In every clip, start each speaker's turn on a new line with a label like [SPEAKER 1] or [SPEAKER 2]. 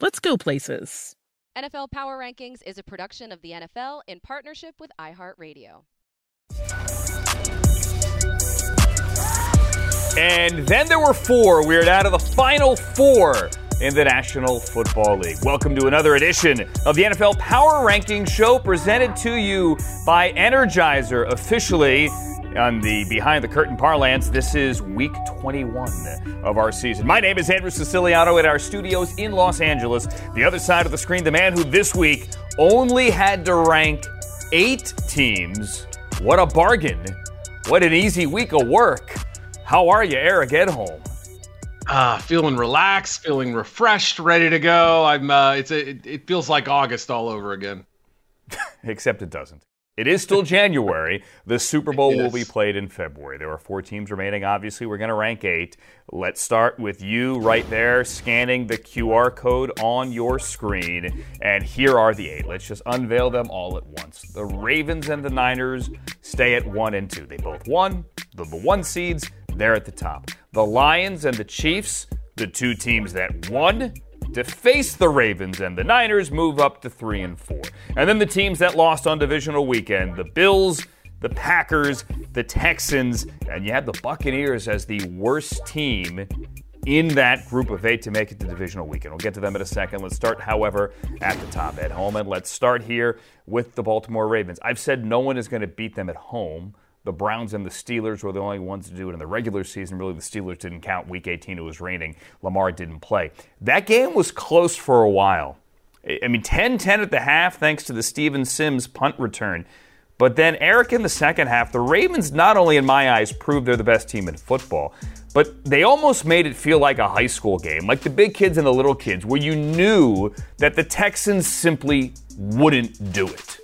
[SPEAKER 1] let's go places.
[SPEAKER 2] NFL Power Rankings is a production of the NFL in partnership with iHeartRadio.
[SPEAKER 3] And then there were four. We're out of the final four in the National Football League. Welcome to another edition of the NFL Power Rankings Show presented to you by Energizer, officially on the Behind the Curtain parlance. This is week 21 of our season. My name is Andrew Siciliano at our studios in Los Angeles. The other side of the screen, the man who this week only had to rank eight teams. What a bargain. What an easy week of work. How are you, Eric Edholm?
[SPEAKER 4] Uh, feeling relaxed, feeling refreshed, ready to go. I'm. Uh, it's a, it, it feels like August all over again.
[SPEAKER 3] Except it doesn't. It is still January. The Super Bowl
[SPEAKER 4] It
[SPEAKER 3] will be played in February. There are four teams remaining. Obviously, we're going to rank eight. Let's start with you right there, scanning the QR code on your screen. And here are the eight. Let's just unveil them all at once. The Ravens and the Niners stay at one and two. They both won. The, the one seeds, they're at the top. The Lions and the Chiefs, the two teams that won, to face the Ravens and the Niners move up to 3 and 4. And then the teams that lost on divisional weekend, the Bills, the Packers, the Texans, and you had the Buccaneers as the worst team in that group of 8 to make it to divisional weekend. We'll get to them in a second. Let's start however at the top at home and let's start here with the Baltimore Ravens. I've said no one is going to beat them at home. The Browns and the Steelers were the only ones to do it in the regular season. Really, the Steelers didn't count. Week 18, it was raining. Lamar didn't play. That game was close for a while. I mean, 10 10 at the half, thanks to the Steven Sims punt return. But then, Eric, in the second half, the Ravens, not only in my eyes, proved they're the best team in football, but they almost made it feel like a high school game, like the big kids and the little kids, where you knew that the Texans simply wouldn't do it.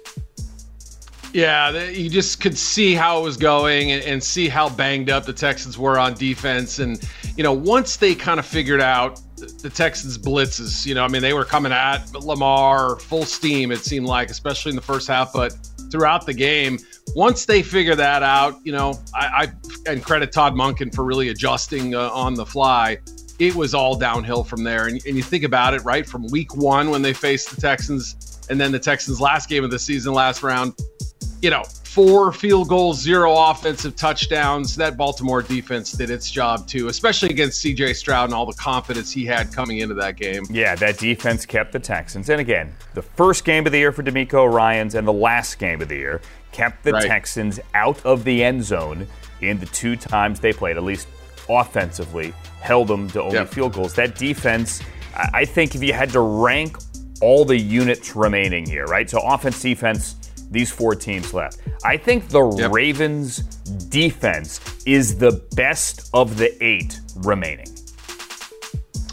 [SPEAKER 4] Yeah, you just could see how it was going and, see how banged up the Texans were on defense. And, you know, once they kind of figured out the- the Texans' blitzes, you know, I mean, they were coming at Lamar full steam, it seemed like, especially in the first half, but throughout the game. Once they figure that out, you know, I, I and credit Todd Monken for really adjusting uh, on the fly. It was all downhill from there. And, and you think about it, right? From week one when they faced the Texans and then the Texans' last game of the season, last round, you know, four field goals, zero offensive touchdowns. That Baltimore defense did its job too, especially against CJ Stroud and all the confidence he had coming into that game.
[SPEAKER 3] Yeah, that defense kept the Texans. And again, the first game of the year for DeMeco Ryans and the last game of the year kept the
[SPEAKER 4] Right.
[SPEAKER 3] Texans out of the end zone in the two times they played, at least offensively, held them to only
[SPEAKER 4] Yep.
[SPEAKER 3] field goals. That defense, I I think if you had to rank all the units remaining here, right? So offense, defense, these four teams left. I think the
[SPEAKER 4] Yep.
[SPEAKER 3] Ravens defense is the best of the eight remaining.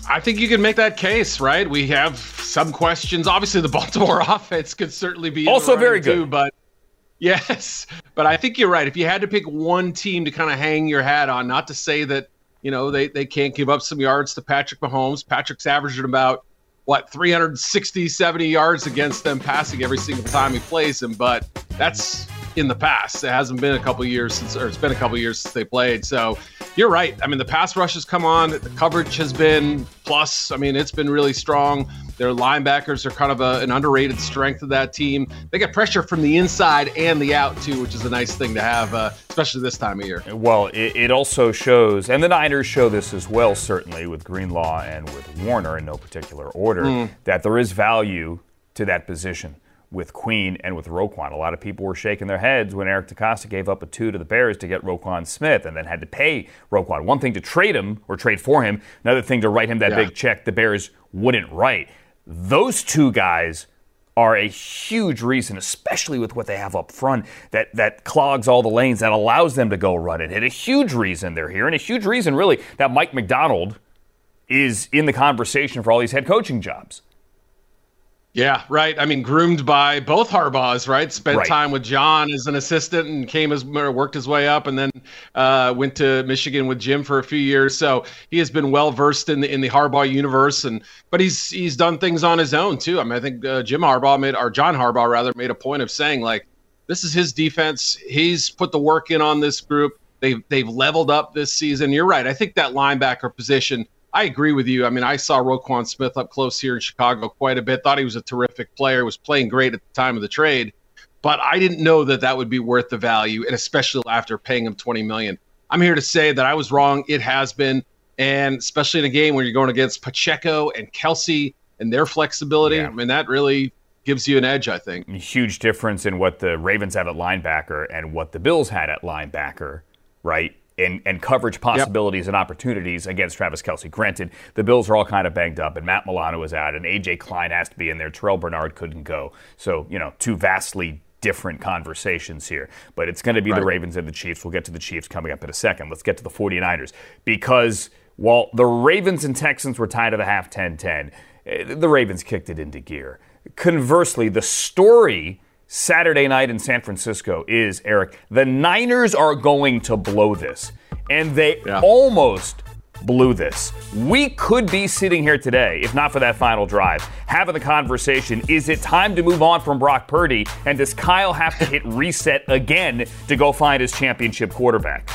[SPEAKER 4] I think you can make that case, right? We have some questions. Obviously, the Baltimore offense could certainly be
[SPEAKER 3] Also very good.
[SPEAKER 4] too, but yes, but I think you're right. If you had to pick one team to kind of hang your hat on, not to say that You know, they they can't give up some yards to Patrick Mahomes. Patrick's averaging about what 360, 70 yards against them passing every single time he plays them, but that's in the past. It hasn't been a couple years since, or it's been a couple years since they played. So you're right. I mean, the pass rush has come on. The coverage has been plus. I mean, it's been really strong. Their linebackers are kind of a, an underrated strength of that team. They get pressure from the inside and the out too, which is a nice thing to have, uh, especially this time of year.
[SPEAKER 3] Well, it, it, also shows, and the Niners show this as well, certainly with Greenlaw and with Warner in no particular order, mm. that there is value to that position with Queen and with Roquan. A lot of people were shaking their heads when Eric DeCosta gave up a two to the Bears to get Roquan Smith and then had to pay Roquan. One thing to trade him or trade for him, another thing to write him that yeah. big check the Bears wouldn't write. Those two guys are a huge reason, especially with what they have up front, that, that clogs all the lanes, that allows them to go run it. And a huge reason they're here, and a huge reason, really, that Mike Macdonald is in the conversation for all these head coaching jobs.
[SPEAKER 4] Yeah, right. I mean, groomed by both Harbaughs, right? Spent right. time with John as an assistant and came as worked his way up, and then uh, went to Michigan with Jim for a few years. So he has been well versed in the in the Harbaugh universe, and but he's he's done things on his own too. I mean, I think uh, Jim Harbaugh made or John Harbaugh rather made a point of saying like, this is his defense. He's put the work in on this group. They've they've leveled up this season. You're right. I think that linebacker position I agree with you. I mean, I saw Roquan Smith up close here in Chicago quite a bit. Thought he was a terrific player. Was playing great at the time of the trade, but I didn't know that that would be worth the value, and especially after paying him twenty million. I'm here to say that I was wrong. It has been, and especially in a game where you're going against Pacheco and Kelce and their flexibility. Yeah. I mean, that really gives you an edge, I think.
[SPEAKER 3] Huge difference in what the Ravens have at linebacker and what the Bills had at linebacker, right? And, and coverage possibilities yep. and opportunities against Travis Kelce. Granted, the Bills are all kind of banged up, and Matt Milano is out, and A.J. Klein has to be in there. Terrell Bernard couldn't go. So, you know, two vastly different conversations here. But it's going to be right. the Ravens and the Chiefs. We'll get to the Chiefs coming up in a second. Let's get to the 49ers. Because while the Ravens and Texans were tied at the half 10 10, eh, the Ravens kicked it into gear. Conversely, the story Saturday night in San Francisco is, Eric, the Niners are going to blow this. And they yeah. almost blew this. We could be sitting here today, if not for that final drive, having the conversation is it time to move on from Brock Purdy? And does Kyle have to hit reset again to go find his championship quarterback?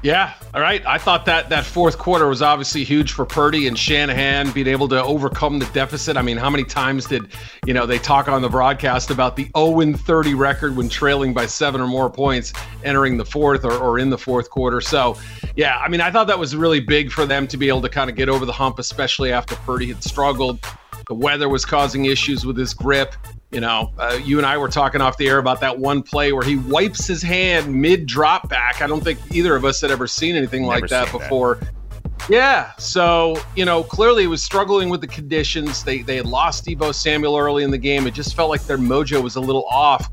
[SPEAKER 4] Yeah, all right. I thought that that fourth quarter was obviously huge for Purdy and Shanahan being able to overcome the deficit. I mean, how many times did you know they talk on the broadcast about the 0 30 record when trailing by seven or more points entering the fourth or, or in the fourth quarter? So, yeah, I mean, I thought that was really big for them to be able to kind of get over the hump, especially after Purdy had struggled. The weather was causing issues with his grip. You know, uh, you and I were talking off the air about that one play where he wipes his hand mid drop back. I don't think either of us had ever seen anything Never like that before. That. Yeah, so you know, clearly he was struggling with the conditions. They they had lost Deebo Samuel early in the game. It just felt like their mojo was a little off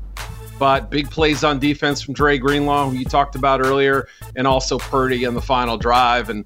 [SPEAKER 4] but big plays on defense from Dre Greenlaw, who you talked about earlier, and also Purdy on the final drive. And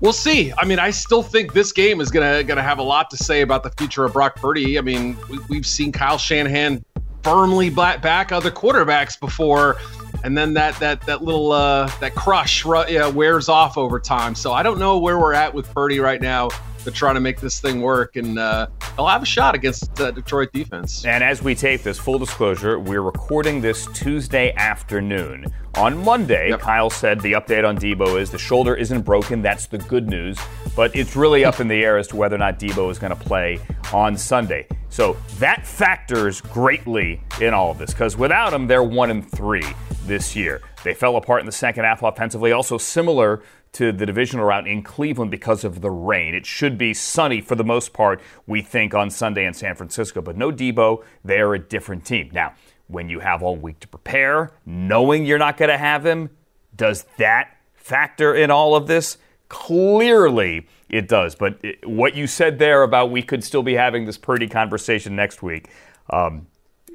[SPEAKER 4] we'll see. I mean, I still think this game is gonna gonna have a lot to say about the future of Brock Purdy. I mean, we, have seen Kyle Shanahan firmly back other quarterbacks before, and then that that that little uh, that crush wears off over time. So I don't know where we're at with Purdy right now to try to make this thing work, and uh, they'll have a shot against the Detroit defense.
[SPEAKER 3] And as we tape this, full disclosure, we're recording this Tuesday afternoon. On Monday, yep. Kyle said the update on Deebo is the shoulder isn't broken. That's the good news. But it's really up in the air as to whether or not Deebo is going to play on Sunday. So that factors greatly in all of this because without him, they're one and three this year. They fell apart in the second half offensively, also similar to the divisional round in Cleveland because of the rain. It should be sunny for the most part, we think, on Sunday in San Francisco. But no Deebo, they are a different team. Now, when you have all week to prepare, knowing you're not going to have him, does that factor in all of this? Clearly, it does. But what you said there about we could still be having this Purdy conversation next week um,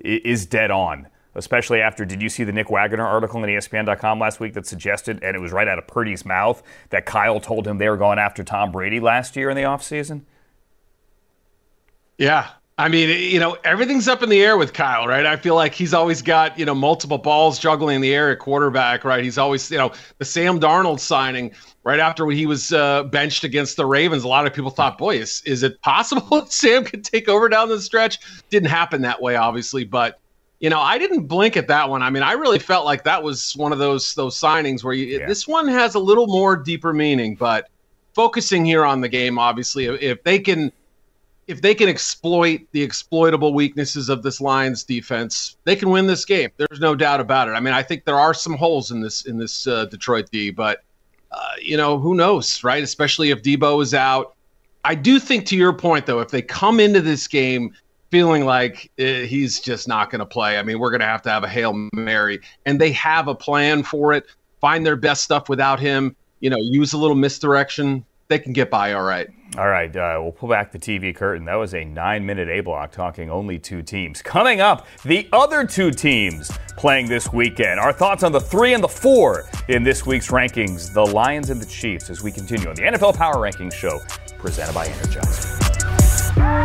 [SPEAKER 3] is dead on especially after did you see the Nick Wagoner article on ESPN.com last week that suggested, and it was right out of Purdy's mouth, that Kyle told him they were going after Tom Brady last year in the offseason?
[SPEAKER 4] Yeah. I mean, you know, everything's up in the air with Kyle, right? I feel like he's always got, you know, multiple balls juggling in the air at quarterback, right? He's always, you know, the Sam Darnold signing right after when he was uh, benched against the Ravens. A lot of people thought, boy, is, is it possible Sam could take over down the stretch? Didn't happen that way, obviously, but you know, I didn't blink at that one. I mean, I really felt like that was one of those those signings where you, yeah. this one has a little more deeper meaning. But focusing here on the game, obviously, if they can if they can exploit the exploitable weaknesses of this Lions defense, they can win this game. There's no doubt about it. I mean, I think there are some holes in this in this uh, Detroit D, but uh, you know, who knows, right? Especially if Deebo is out. I do think, to your point, though, if they come into this game feeling like uh, he's just not going to play, I mean, we're going to have to have a hail mary, and they have a plan for it. Find their best stuff without him. You know, use a little misdirection. They can get by all right.
[SPEAKER 3] All right, uh, we'll pull back the TV curtain. That was a nine minute A block talking only two teams. Coming up, the other two teams playing this weekend. Our thoughts on the three and the four in this week's rankings the Lions and the Chiefs as we continue on the NFL Power Rankings show presented by Energizer.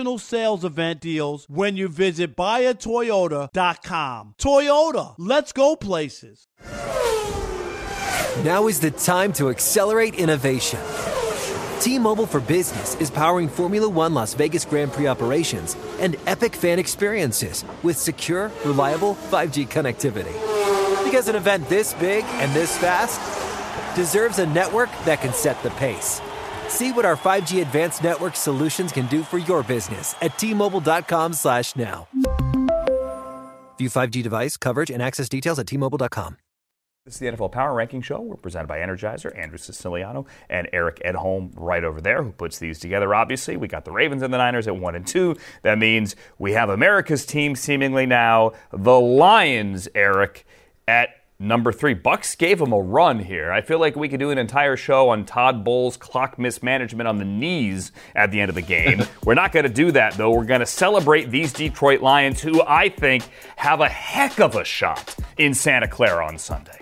[SPEAKER 5] sales event deals when you visit buyatoyota.com. Toyota, let's go places.
[SPEAKER 6] Now is the time to accelerate innovation. T-Mobile for Business is powering Formula One Las Vegas Grand Prix operations and epic fan experiences with secure, reliable 5G connectivity. Because an event this big and this fast deserves a network that can set the pace. See what our 5G advanced network solutions can do for your business at T-Mobile.com slash now. View 5G device coverage and access details at T-Mobile.com.
[SPEAKER 3] This is the NFL Power Ranking Show. We're presented by Energizer, Andrew Siciliano, and Eric Edholm right over there, who puts these together. Obviously, we got the Ravens and the Niners at one and two. That means we have America's team seemingly now, the Lions, Eric, at number three. Bucs gave him a run here. I feel like we could do an entire show on Todd Bowles' clock mismanagement on the knees at the end of the game. We're not going to do that, though. We're going to celebrate these Detroit Lions, who I think have a heck of a shot in Santa Clara on Sunday.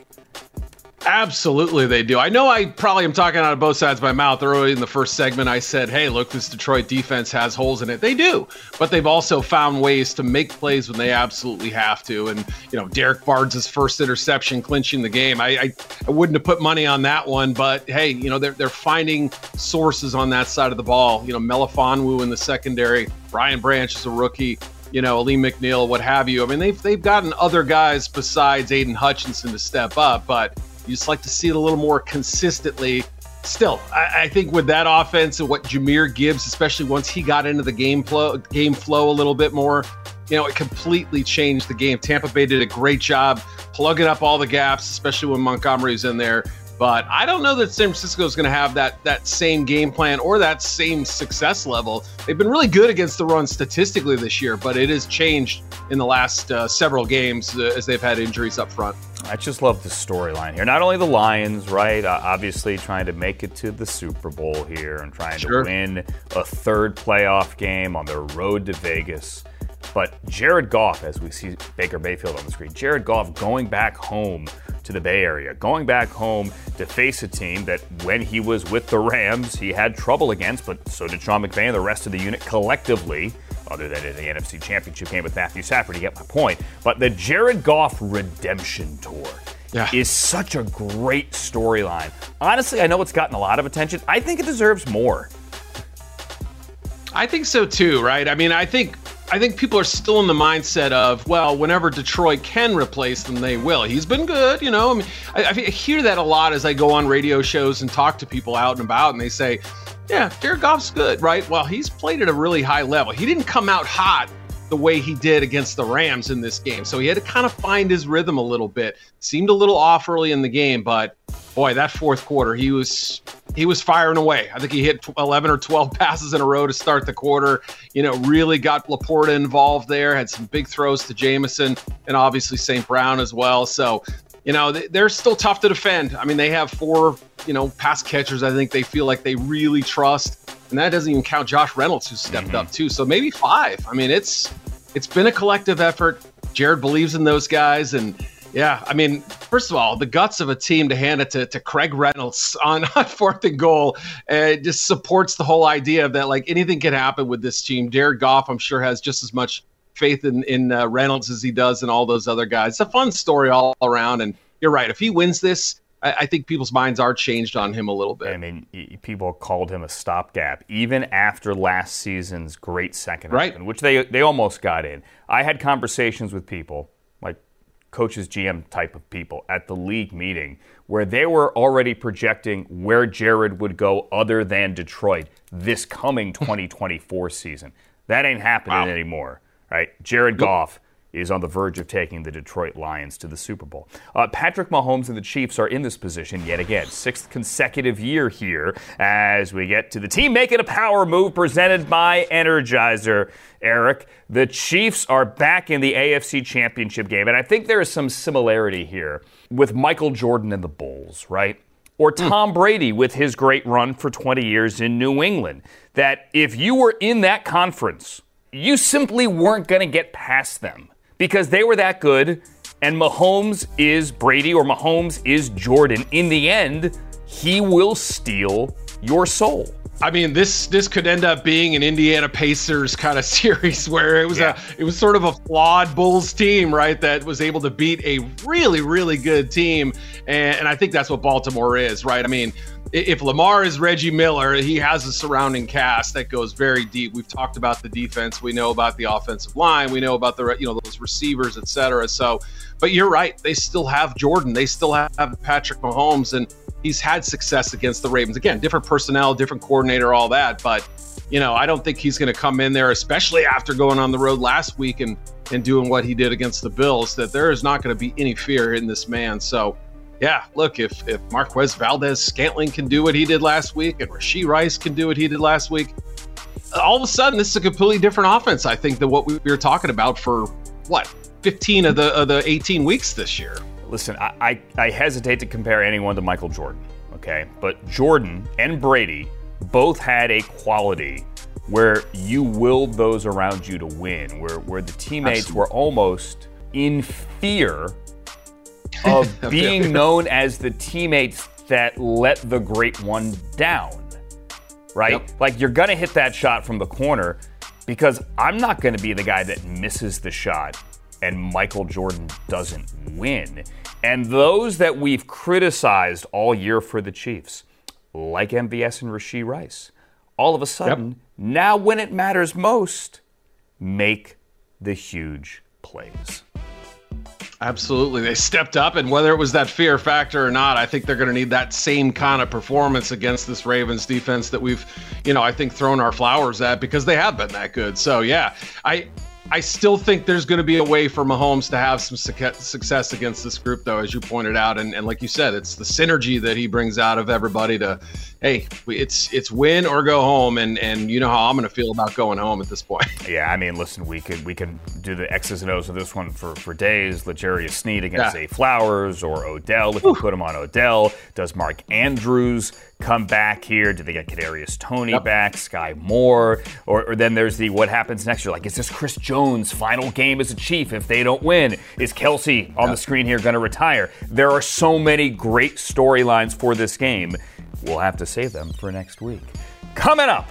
[SPEAKER 4] Absolutely, they do. I know I probably am talking out of both sides of my mouth. Early in the first segment, I said, hey, look, this Detroit defense has holes in it. They do, but they've also found ways to make plays when they absolutely have to. And, you know, Derrick Barnes' first interception clinching the game. I, I, I wouldn't have put money on that one, but hey, you know, they're, they're finding sources on that side of the ball. You know, Melifonwu in the secondary, Brian Branch is a rookie you know, Alim McNeill, what have you. I mean, they've they've gotten other guys besides Aidan Hutchinson to step up, but you just like to see it a little more consistently. Still, I, I think with that offense and what Jahmyr Gibbs, especially once he got into the game flow, game flow a little bit more, you know, it completely changed the game. Tampa Bay did a great job plugging up all the gaps, especially when Montgomery's in there. But I don't know that San Francisco is going to have that that same game plan or that same success level. They've been really good against the run statistically this year, but it has changed in the last uh, several games uh, as they've had injuries up front.
[SPEAKER 3] I just love the storyline here. Not only the Lions, right? Uh, obviously, trying to make it to the Super Bowl here and trying sure. to win a third playoff game on their road to Vegas. But Jared Goff, as we see Baker Mayfield on the screen, Jared Goff going back home to the Bay Area, going back home to face a team that when he was with the Rams, he had trouble against, but so did Sean McVay and the rest of the unit collectively other than in the NFC Championship game with Matthew Stafford, you get my point. But the Jared Goff redemption tour yeah. is such a great storyline. Honestly, I know it's gotten a lot of attention. I think it deserves more.
[SPEAKER 4] I think so too, right? I mean, I think I think people are still in the mindset of, well, whenever Detroit can replace them, they will. He's been good, you know. I mean, I, I hear that a lot as I go on radio shows and talk to people out and about, and they say, yeah, Jared Goff's good, right? Well, he's played at a really high level. He didn't come out hot the way he did against the Rams in this game. So he had to kind of find his rhythm a little bit. Seemed a little off early in the game, but boy, that fourth quarter, he was he was firing away. I think he hit 11 or 12 passes in a row to start the quarter. You know, really got LaPorta involved there, had some big throws to Jameson and obviously St. Brown as well. So you know, they're still tough to defend. I mean, they have four, you know, pass catchers. I think they feel like they really trust, and that doesn't even count Josh Reynolds, who stepped mm-hmm. up too. So maybe five. I mean, it's it's been a collective effort. Jared believes in those guys, and yeah, I mean, first of all, the guts of a team to hand it to, to Craig Reynolds on, on fourth and goal uh, just supports the whole idea of that like anything can happen with this team. Jared Goff, I'm sure, has just as much faith in in uh, Reynolds as he does and all those other guys. It's a fun story all around, and you're right. If he wins this, I, I think people's minds are changed on him a little bit.
[SPEAKER 3] I mean, people called him a stopgap even after last season's great second
[SPEAKER 4] right.
[SPEAKER 3] Open, which they they almost got in. I had conversations with people like coaches, GM type of people at the league meeting where they were already projecting where Jared would go other than Detroit this coming 2024 season. That ain't happening wow. anymore right? Jared Goff is on the verge of taking the Detroit Lions to the Super Bowl. Uh, Patrick Mahomes and the Chiefs are in this position yet again, sixth consecutive year here as we get to the team making a power move presented by Energizer. Eric, the Chiefs are back in the AFC Championship game, and I think there is some similarity here with Michael Jordan and the Bulls, right? Or hmm. Tom Brady with his great run for 20 years in New England. That if you were in that conference, you simply weren't going to get past them because they were that good. And Mahomes is Brady or Mahomes is Jordan. In the end, he will steal your soul.
[SPEAKER 4] I mean, this this could end up being an Indiana Pacers kind of series where it was yeah. a it was sort of a flawed Bulls team, right? That was able to beat a really really good team, and, and I think that's what Baltimore is, right? I mean, if Lamar is Reggie Miller, he has a surrounding cast that goes very deep. We've talked about the defense, we know about the offensive line, we know about the you know those receivers, etc. So, but you're right, they still have Jordan, they still have Patrick Mahomes, and he's had success against the Ravens. Again, different personnel, different coordinator, all that, but you know, I don't think he's going to come in there, especially after going on the road last week and and doing what he did against the Bills. That there is not going to be any fear in this man. So yeah, look, if if Marquez Valdes Scantling can do what he did last week and Rashee Rice can do what he did last week, all of a sudden this is a completely different offense, I think, than what we were talking about for what, 15 of the of the 18 weeks this year.
[SPEAKER 3] Listen, I, I, I hesitate to compare anyone to Michael Jordan, okay? But Jordan and Brady both had a quality where you willed those around you to win, where where the teammates Absolutely. were almost in fear of being known as the teammates that let the great one down. Right? Yep. Like you're going to hit that shot from the corner because I'm not going to be the guy that misses the shot and Michael Jordan doesn't win. And those that we've criticized all year for the Chiefs, like MVS and Rashee Rice, all of a sudden, yep. now when it matters most, make the huge plays.
[SPEAKER 4] Absolutely. They stepped up, and whether it was that fear factor or not, I think they're going to need that same kind of performance against this Ravens defense that we've, you know, I think thrown our flowers at because they have been that good. So, yeah, I I still think there's going to be a way for Mahomes to have some success against this group, though, as you pointed out, and, and like you said, it's the synergy that he brings out of everybody to, hey, it's it's win or go home, and and you know how I'm going to feel about going home at this point.
[SPEAKER 3] Yeah, I mean, listen, we could we can do the X's and O's of this one for for days. L'Jarius Sneed against yeah. Zay Flowers or Odell if you put him on Odell. Does Mark Andrews come back here? Do they get Kadarius Toney yep. back? Skyy Moore, or, or then there's the what happens next year? Like, is this Chris Jones? Jones' final game as a Chief if they don't win? Is Kelce on the screen here going to retire? There are so many great storylines for this game. We'll have to save them for next week. Coming up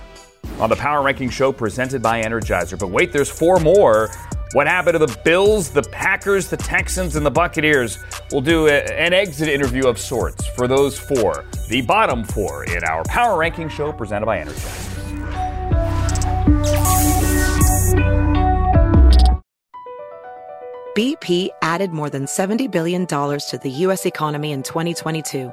[SPEAKER 3] on the Power Ranking Show presented by Energizer. But wait, there's four more. What happened to the Bills, the Packers, the Texans, and the Buccaneers? We'll do a, an exit interview of sorts for those four, the bottom four in our Power Ranking Show presented by Energizer.
[SPEAKER 7] BP added more than $70 billion to the U.S. economy in 2022.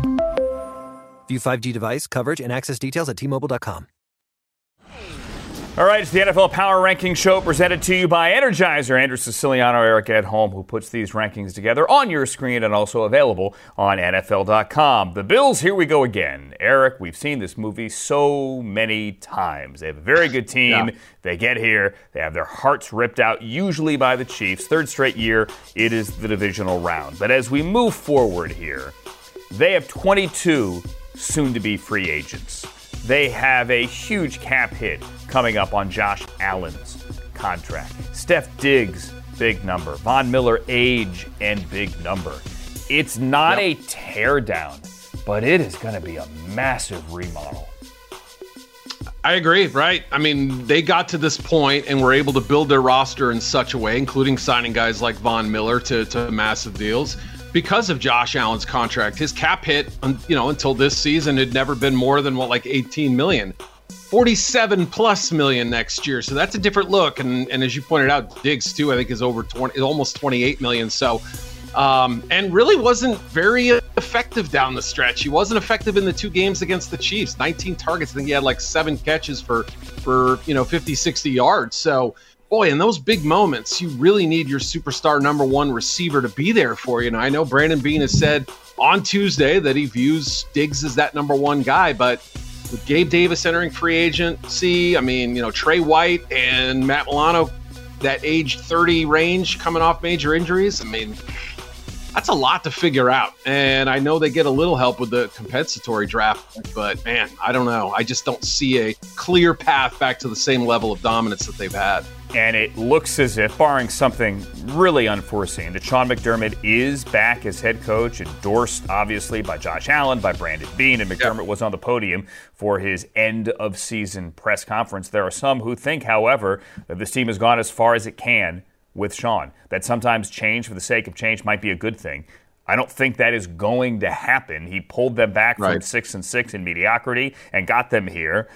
[SPEAKER 6] View 5G device coverage and access details at tmobile.com.
[SPEAKER 3] All right, it's the NFL Power Ranking Show presented to you by Energizer. Andrew Siciliano, Eric Edholm, who puts these rankings together on your screen and also available on NFL.com. The Bills, here we go again. Eric, we've seen this movie so many times. They have a very good team. Yeah. They get here, they have their hearts ripped out, usually by the Chiefs. Third straight year, it is the divisional round. But as we move forward here, they have 22 soon to be free agents. They have a huge cap hit coming up on Josh Allen's contract. Steph Diggs, big number. Von Miller, age and big number. It's not yep. a teardown, but it is going to be a massive remodel.
[SPEAKER 4] I agree, right? I mean, they got to this point and were able to build their roster in such a way, including signing guys like Von Miller to, to massive deals, because of Josh Allen's contract. His cap hit, you know, until this season had never been more than what like 18 million. 47 plus million next year. So that's a different look. And and as you pointed out, Diggs too, I think is over 20 almost 28 million. So um, and really wasn't very effective down the stretch. He wasn't effective in the two games against the Chiefs. 19 targets. I think he had like seven catches for for you know 50, 60 yards. So boy, in those big moments, you really need your superstar number one receiver to be there for you. And I know Brandon Beane has said on Tuesday that he views Diggs as that number one guy, but with Gabe Davis entering free agency, I mean, you know, Trey White and Matt Milano, that age 30 range coming off major injuries, I mean, that's a lot to figure out. And I know they get a little help with the compensatory draft, but man, I don't know. I just don't see a clear path back to the same level of dominance that they've had.
[SPEAKER 3] And it looks as if, barring something really unforeseen, that Sean McDermott is back as head coach, endorsed obviously by Josh Allen, by Brandon Beane, and McDermott yep. was on the podium for his end of season press conference. There are some who think, however, that this team has gone as far as it can with Sean, that sometimes change for the sake of change might be a good thing. I don't think that is going to happen. He pulled them back right. from six and six in mediocrity and got them here.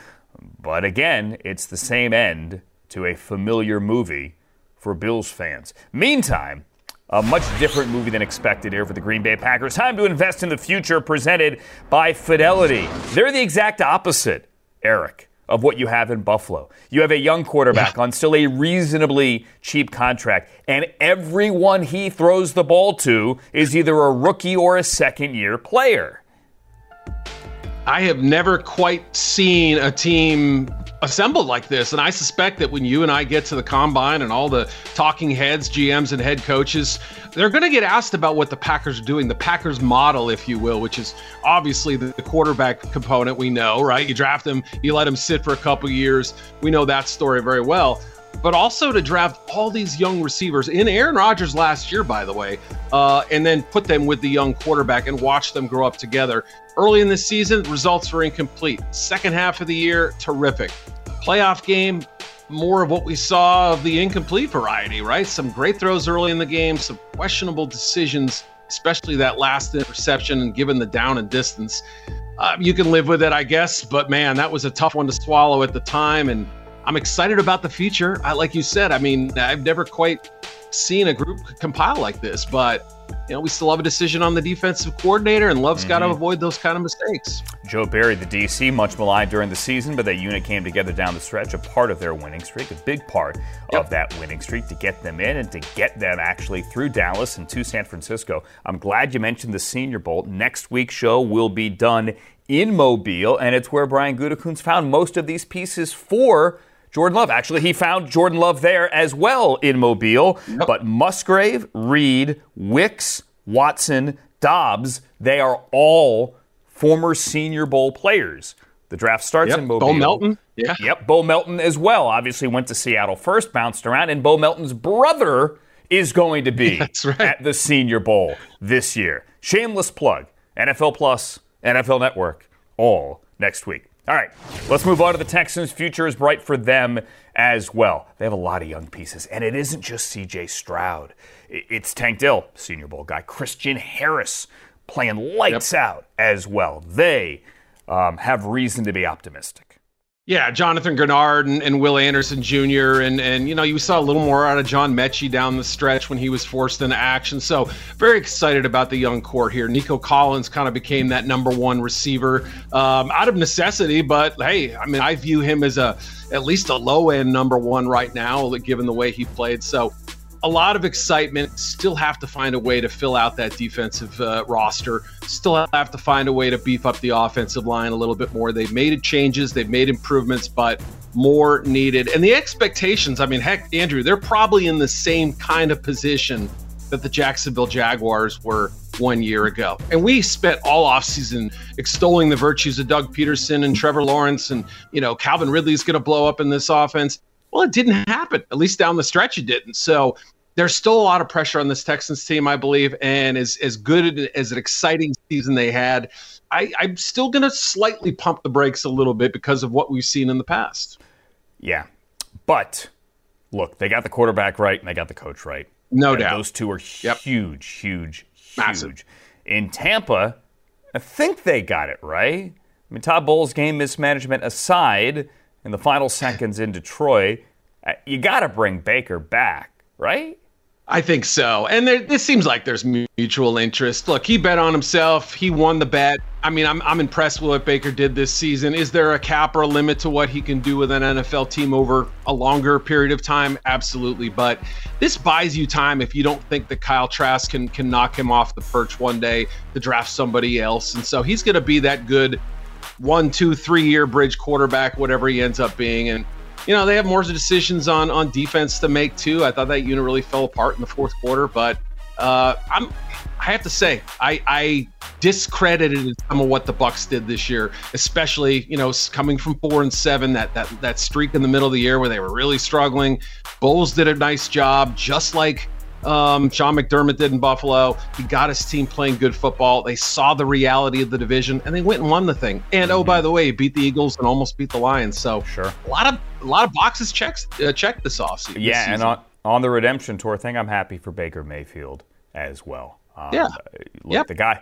[SPEAKER 3] But again, it's the same end to a familiar movie for Bills fans. Meantime, a much different movie than expected here for the Green Bay Packers. Time to invest in the future, presented by Fidelity. They're the exact opposite, Eric, of what you have in Buffalo. You have a young quarterback on still a reasonably cheap contract, and everyone he throws the ball to is either a rookie or a second year player.
[SPEAKER 4] I have never quite seen a team assembled like this. And I suspect that when you and I get to the combine and all the talking heads, GMs, and head coaches, they're going to get asked about what the Packers are doing, the Packers model, if you will, which is obviously the, quarterback component we know, right? You draft him, you let him sit for a couple years. We know that story very well but also to draft all these young receivers in Aaron Rodgers last year, by the way, uh, and then put them with the young quarterback and watch them grow up together. Early in the season, results were incomplete. Second half of the year, terrific. Playoff game, more of what we saw of the incomplete variety, right? Some great throws early in the game, some questionable decisions, especially that last interception and given the down and distance. Uh, you can live with it, I guess, but man, that was a tough one to swallow at the time. And I'm excited about the future. I, like you said, I mean, I've never quite seen a group compile like this, but you know, we still have a decision on the defensive coordinator, and Love's mm-hmm. got to avoid those kind of mistakes.
[SPEAKER 3] Joe Barry, the DC, much maligned during the season, but that unit came together down the stretch, a part of their winning streak, a big part yep. of that winning streak to get them in and to get them actually through Dallas and to San Francisco. I'm glad you mentioned the Senior Bowl. Next week's show will be done in Mobile, and it's where Brian Gutekunst found most of these pieces for Jordan Love. Actually, he found Jordan Love there as well in Mobile. Yep. But Musgrave, Reed, Wicks, Watson, Doubs, they are all former Senior Bowl players. The draft starts
[SPEAKER 4] yep.
[SPEAKER 3] in Mobile.
[SPEAKER 4] Bo Melton. Yeah.
[SPEAKER 3] Yep. Bo Melton as well. Obviously went to Seattle first, bounced around, and Bo Melton's brother is going to be right. at the Senior Bowl this year. Shameless plug. NFL Plus, NFL Network, all next week. All right, let's move on to the Texans. Future is bright for them as well. They have a lot of young pieces, and it isn't just CJ Stroud. It's Tank Dell, Senior Bowl guy, Christian Harris playing lights yep. out as well. They um, have reason to be optimistic.
[SPEAKER 4] Yeah, Jonathan Greenard and, and, Will Anderson Jr. and and you know you saw a little more out of John Metchie down the stretch when he was forced into action. So very excited about the young core here. Nico Collins kind of became that number one receiver um, out of necessity, but hey, I mean I view him as a at least a low end number one right now, given the way he played. So a lot of excitement. Still have to find a way to fill out that defensive uh, roster. Still have to find a way to beef up the offensive line a little bit more. They've made changes, they've made improvements, but more needed. And the expectations, I mean, heck, Andrew, they're probably in the same kind of position that the Jacksonville Jaguars were one year ago. And we spent all offseason extolling the virtues of Doug Pederson and Trevor Lawrence and, you know, Calvin Ridley's going to blow up in this offense. Well, it didn't happen. At least down the stretch, it didn't. So there's still a lot of pressure on this Texans team, I believe, and as as good as an exciting season they had, I, I'm still going to slightly pump the brakes a little bit because of what we've seen in the past.
[SPEAKER 3] Yeah, but look, they got the quarterback right and they got the coach right.
[SPEAKER 4] No and doubt,
[SPEAKER 3] those two are
[SPEAKER 4] yep.
[SPEAKER 3] huge, huge,
[SPEAKER 4] Massive.
[SPEAKER 3] huge. In Tampa, I think they got it right. I mean, Todd Bowles' game mismanagement aside, in the final seconds in Detroit, uh, you got to bring Baker back, right?
[SPEAKER 4] I think so. And there, this seems like there's mutual interest. Look, he bet on himself. He won the bet. I mean, I'm, I'm impressed with what Baker did this season. Is there a cap or a limit to what he can do with an NFL team over a longer period of time? Absolutely. But this buys you time if you don't think that Kyle Trask can, can knock him off the perch one day to draft somebody else. And so he's going to be that good one, two, three year bridge quarterback, whatever he ends up being. And you know, they have more decisions on on defense to make too. I thought that unit really fell apart in the fourth quarter, but uh, I'm I have to say I I discredited some of what the Bucs did this year, especially you know coming from four and seven, that that that streak in the middle of the year where they were really struggling. Bowles did a nice job, just like um, Sean McDermott did in Buffalo. He got his team playing good football. They saw the reality of the division and they went and won the thing. And oh, by the way, beat the Eagles and almost beat the Lions. So
[SPEAKER 3] sure,
[SPEAKER 4] a lot of a lot of boxes checks uh, checked this offseason.
[SPEAKER 3] Yeah,
[SPEAKER 4] this
[SPEAKER 3] and on on the redemption tour thing, I'm happy for Baker Mayfield as well.
[SPEAKER 4] Um, yeah,
[SPEAKER 3] look, yep. the guy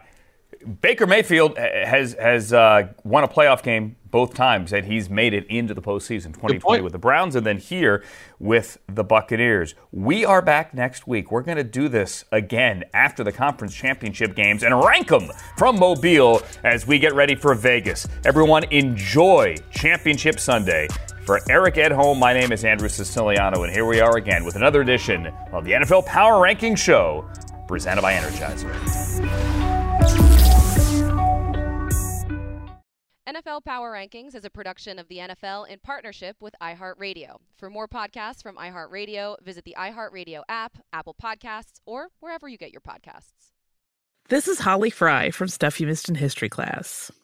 [SPEAKER 3] Baker Mayfield has has uh, won a playoff game both times that he's made it into the postseason. 2020 with the Browns, and then here with the Buccaneers. We are back next week. We're going to do this again after the conference championship games and rank them from Mobile as we get ready for Vegas. Everyone, enjoy Championship Sunday. For Eric at home, my name is Andrew Siciliano, and here we are again with another edition of the NFL Power Ranking Show presented by Energizer.
[SPEAKER 2] NFL Power Rankings is a production of the NFL in partnership with iHeartRadio. For more podcasts from iHeartRadio, visit the iHeartRadio app, Apple Podcasts, or wherever you get your podcasts.
[SPEAKER 1] This is Holly Fry from Stuff You Missed in History class.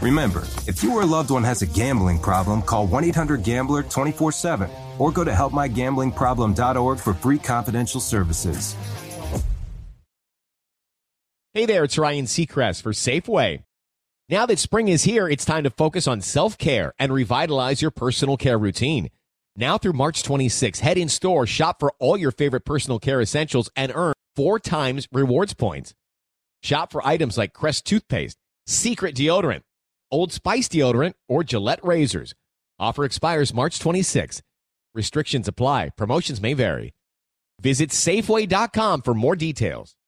[SPEAKER 8] Remember, if you or a loved one has a gambling problem, call 1 800 Gambler 24 7 or go to helpmygamblingproblem.org for free confidential services.
[SPEAKER 9] Hey there, it's Ryan Seacrest for Safeway. Now that spring is here, it's time to focus on self care and revitalize your personal care routine. Now through March 26, head in store, shop for all your favorite personal care essentials, and earn four times rewards points. Shop for items like Crest toothpaste, Secret deodorant, Old Spice deodorant, or Gillette razors. Offer expires March 26. Restrictions apply. Promotions may vary. Visit Safeway.com for more details.